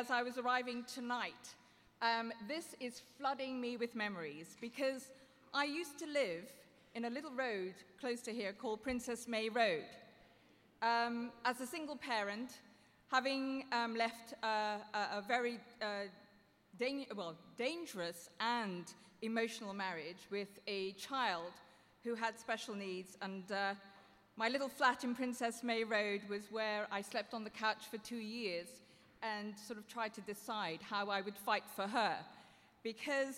as I was arriving tonight, um, this is flooding me with memories because I used to live in a little road close to here called Princess May Road. Um, as a single parent, having um, left uh, a, a very uh, well, dangerous and emotional marriage with a child who had special needs, and uh, my little flat in Princess May Road was where I slept on the couch for two years and sort of tried to decide how I would fight for her. Because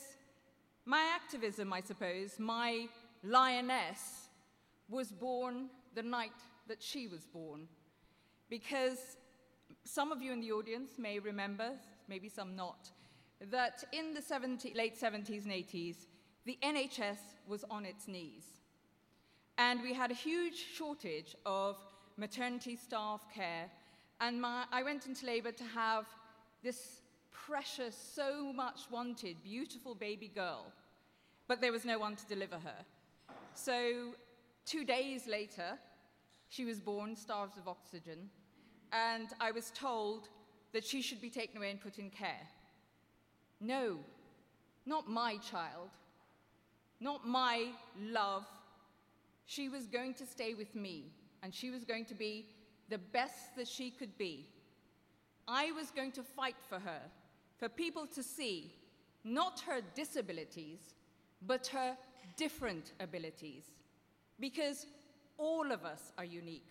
my activism, I suppose, my lioness, was born the night that she was born. Because some of you in the audience may remember, maybe some not, that in the 70, late 70s and 80s, the NHS was on its knees. And we had a huge shortage of maternity staff care. And my, I went into labor to have this precious, so much wanted, beautiful baby girl. But there was no one to deliver her. So, two days later, she was born, starved of oxygen, and I was told that she should be taken away and put in care. No, not my child, not my love. She was going to stay with me, and she was going to be the best that she could be. I was going to fight for her, for people to see not her disabilities, but her different abilities. Because all of us are unique.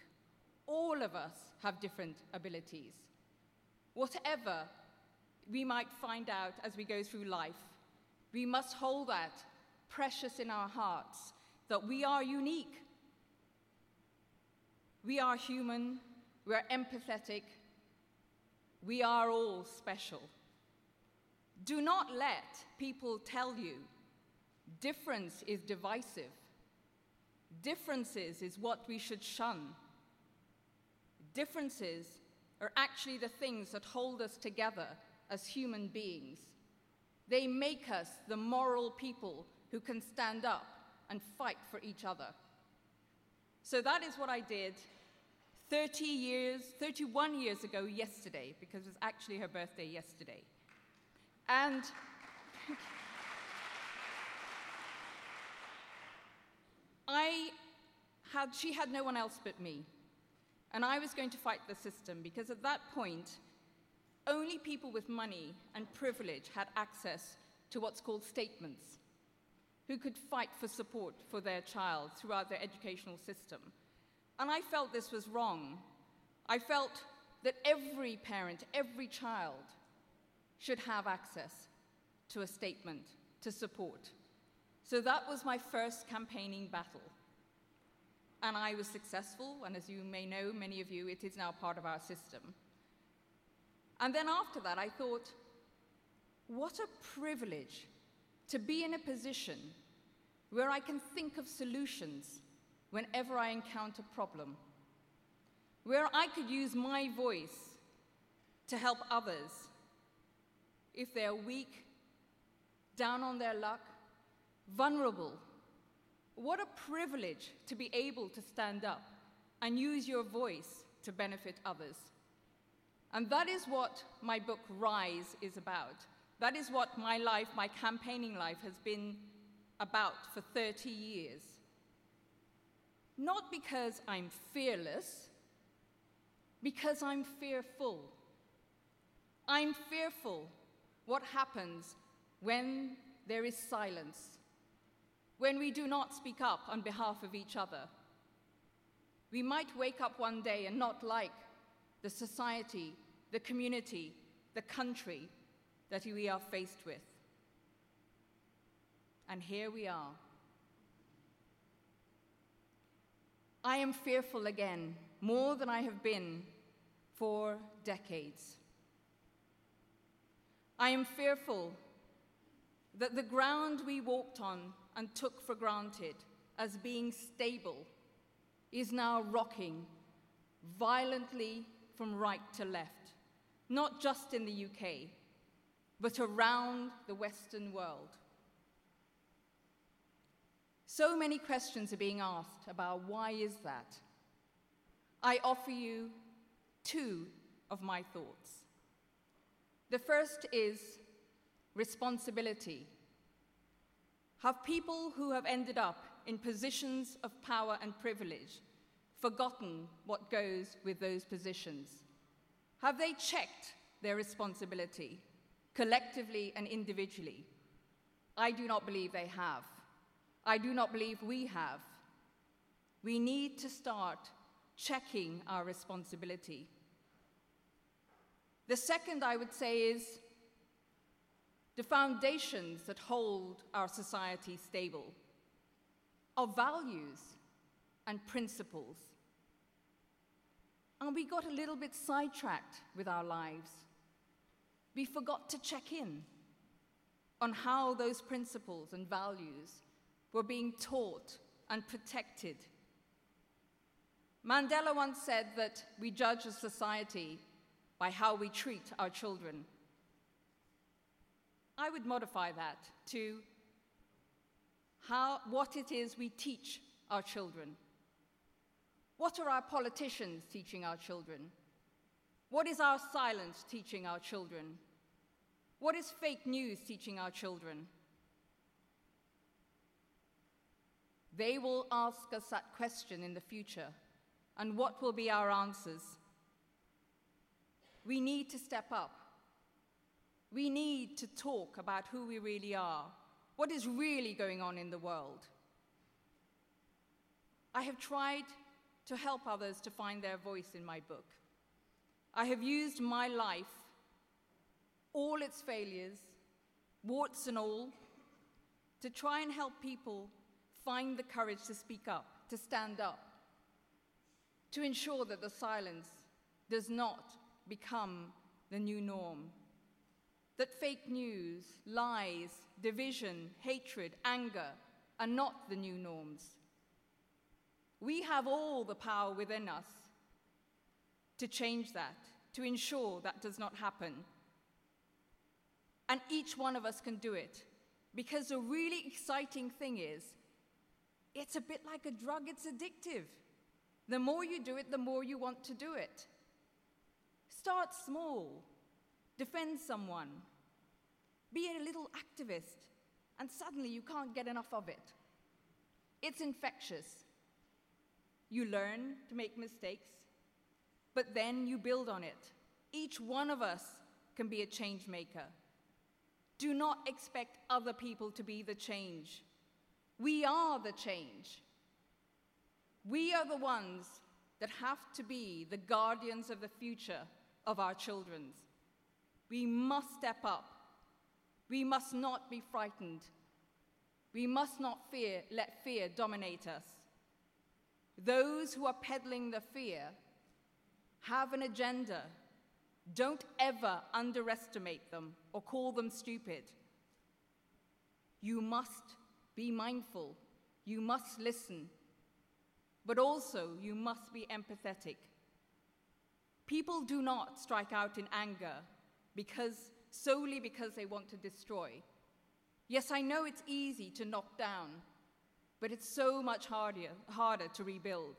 All of us have different abilities. Whatever we might find out as we go through life, we must hold that precious in our hearts that we are unique. We are human, we are empathetic, we are all special. Do not let people tell you difference is divisive. Differences is what we should shun. Differences are actually the things that hold us together as human beings. They make us the moral people who can stand up and fight for each other. So that is what I did 30 years, 31 years ago yesterday, because it was actually her birthday yesterday. And I had, she had no one else but me. And I was going to fight the system because at that point, only people with money and privilege had access to what's called statements, who could fight for support for their child throughout their educational system. And I felt this was wrong. I felt that every parent, every child, should have access to a statement to support. So that was my first campaigning battle. And I was successful, and as you may know, many of you, it is now part of our system. And then after that, I thought, what a privilege to be in a position where I can think of solutions whenever I encounter a problem, where I could use my voice to help others if they're weak, down on their luck, vulnerable. What a privilege to be able to stand up and use your voice to benefit others. And that is what my book Rise is about. That is what my life, my campaigning life, has been about for 30 years. Not because I'm fearless, because I'm fearful. I'm fearful what happens when there is silence, when we do not speak up on behalf of each other. We might wake up one day and not like the society, the community, the country that we are faced with. And here we are. I am fearful again, more than I have been for decades. I am fearful that the ground we walked on and took for granted as being stable is now rocking violently from right to left, not just in the UK, but around the Western world. So many questions are being asked about why is that? I offer you two of my thoughts. The first is responsibility. Have people who have ended up in positions of power and privilege forgotten what goes with those positions? Have they checked their responsibility, collectively and individually? I do not believe they have. I do not believe we have. We need to start checking our responsibility. The second, I would say, is the foundations that hold our society stable, our values and principles. And we got a little bit sidetracked with our lives. We forgot to check in on how those principles and values were being taught and protected. Mandela once said that we judge a society by how we treat our children. I would modify that to how, what it is we teach our children. What are our politicians teaching our children? What is our silence teaching our children? What is fake news teaching our children? They will ask us that question in the future, and what will be our answers? We need to step up. We need to talk about who we really are, what is really going on in the world. I have tried to help others to find their voice in my book. I have used my life, all its failures, warts and all, to try and help people find the courage to speak up, to stand up, to ensure that the silence does not become the new norm. That fake news, lies, division, hatred, anger are not the new norms. We have all the power within us to change that, to ensure that does not happen. And each one of us can do it. Because the really exciting thing is it's a bit like a drug, it's addictive. The more you do it, the more you want to do it. Start small, defend someone, be a little activist, and suddenly you can't get enough of it. It's infectious. You learn to make mistakes, but then you build on it. Each one of us can be a change maker. Do not expect other people to be the change. We are the change. We are the ones that have to be the guardians of the future of our children's. We must step up. We must not be frightened. We must not fear, let fear dominate us. Those who are peddling the fear have an agenda. Don't ever underestimate them or call them stupid. You must be mindful. You must listen. But also, you must be empathetic. People do not strike out in anger because, solely because they want to destroy. Yes, I know it's easy to knock down, but it's so much harder, harder to rebuild.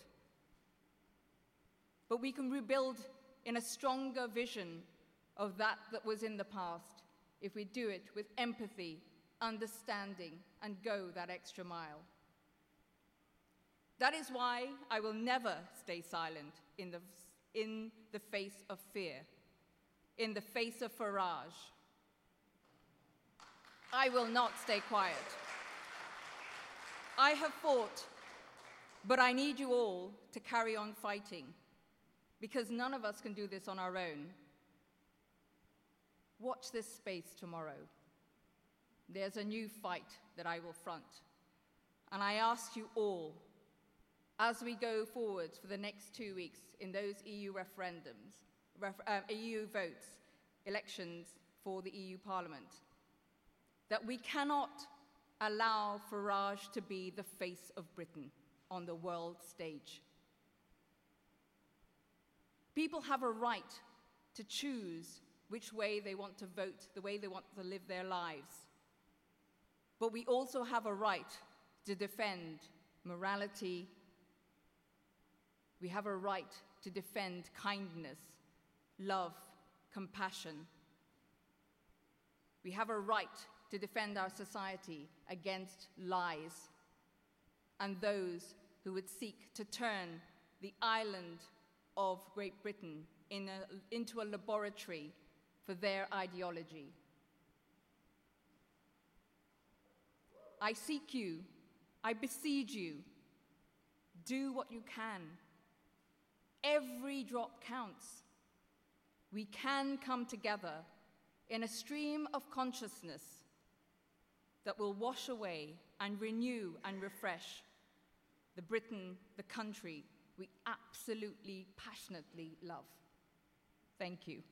But we can rebuild in a stronger vision of that that was in the past if we do it with empathy understanding, and go that extra mile. That is why I will never stay silent in the, in the face of fear, in the face of Farage. I will not stay quiet. I have fought, but I need you all to carry on fighting because none of us can do this on our own. Watch this space tomorrow. There's a new fight that I will front. And I ask you all, as we go forward for the next two weeks in those EU referendums, ref, uh, EU votes, elections for the EU Parliament, that we cannot allow Farage to be the face of Britain on the world stage. People have a right to choose which way they want to vote, the way they want to live their lives. But we also have a right to defend morality. We have a right to defend kindness, love, compassion. We have a right to defend our society against lies and those who would seek to turn the island of Great Britain in a, into a laboratory for their ideology. I seek you, I beseech you, do what you can. Every drop counts. We can come together in a stream of consciousness that will wash away and renew and refresh the Britain, the country we absolutely passionately love. Thank you.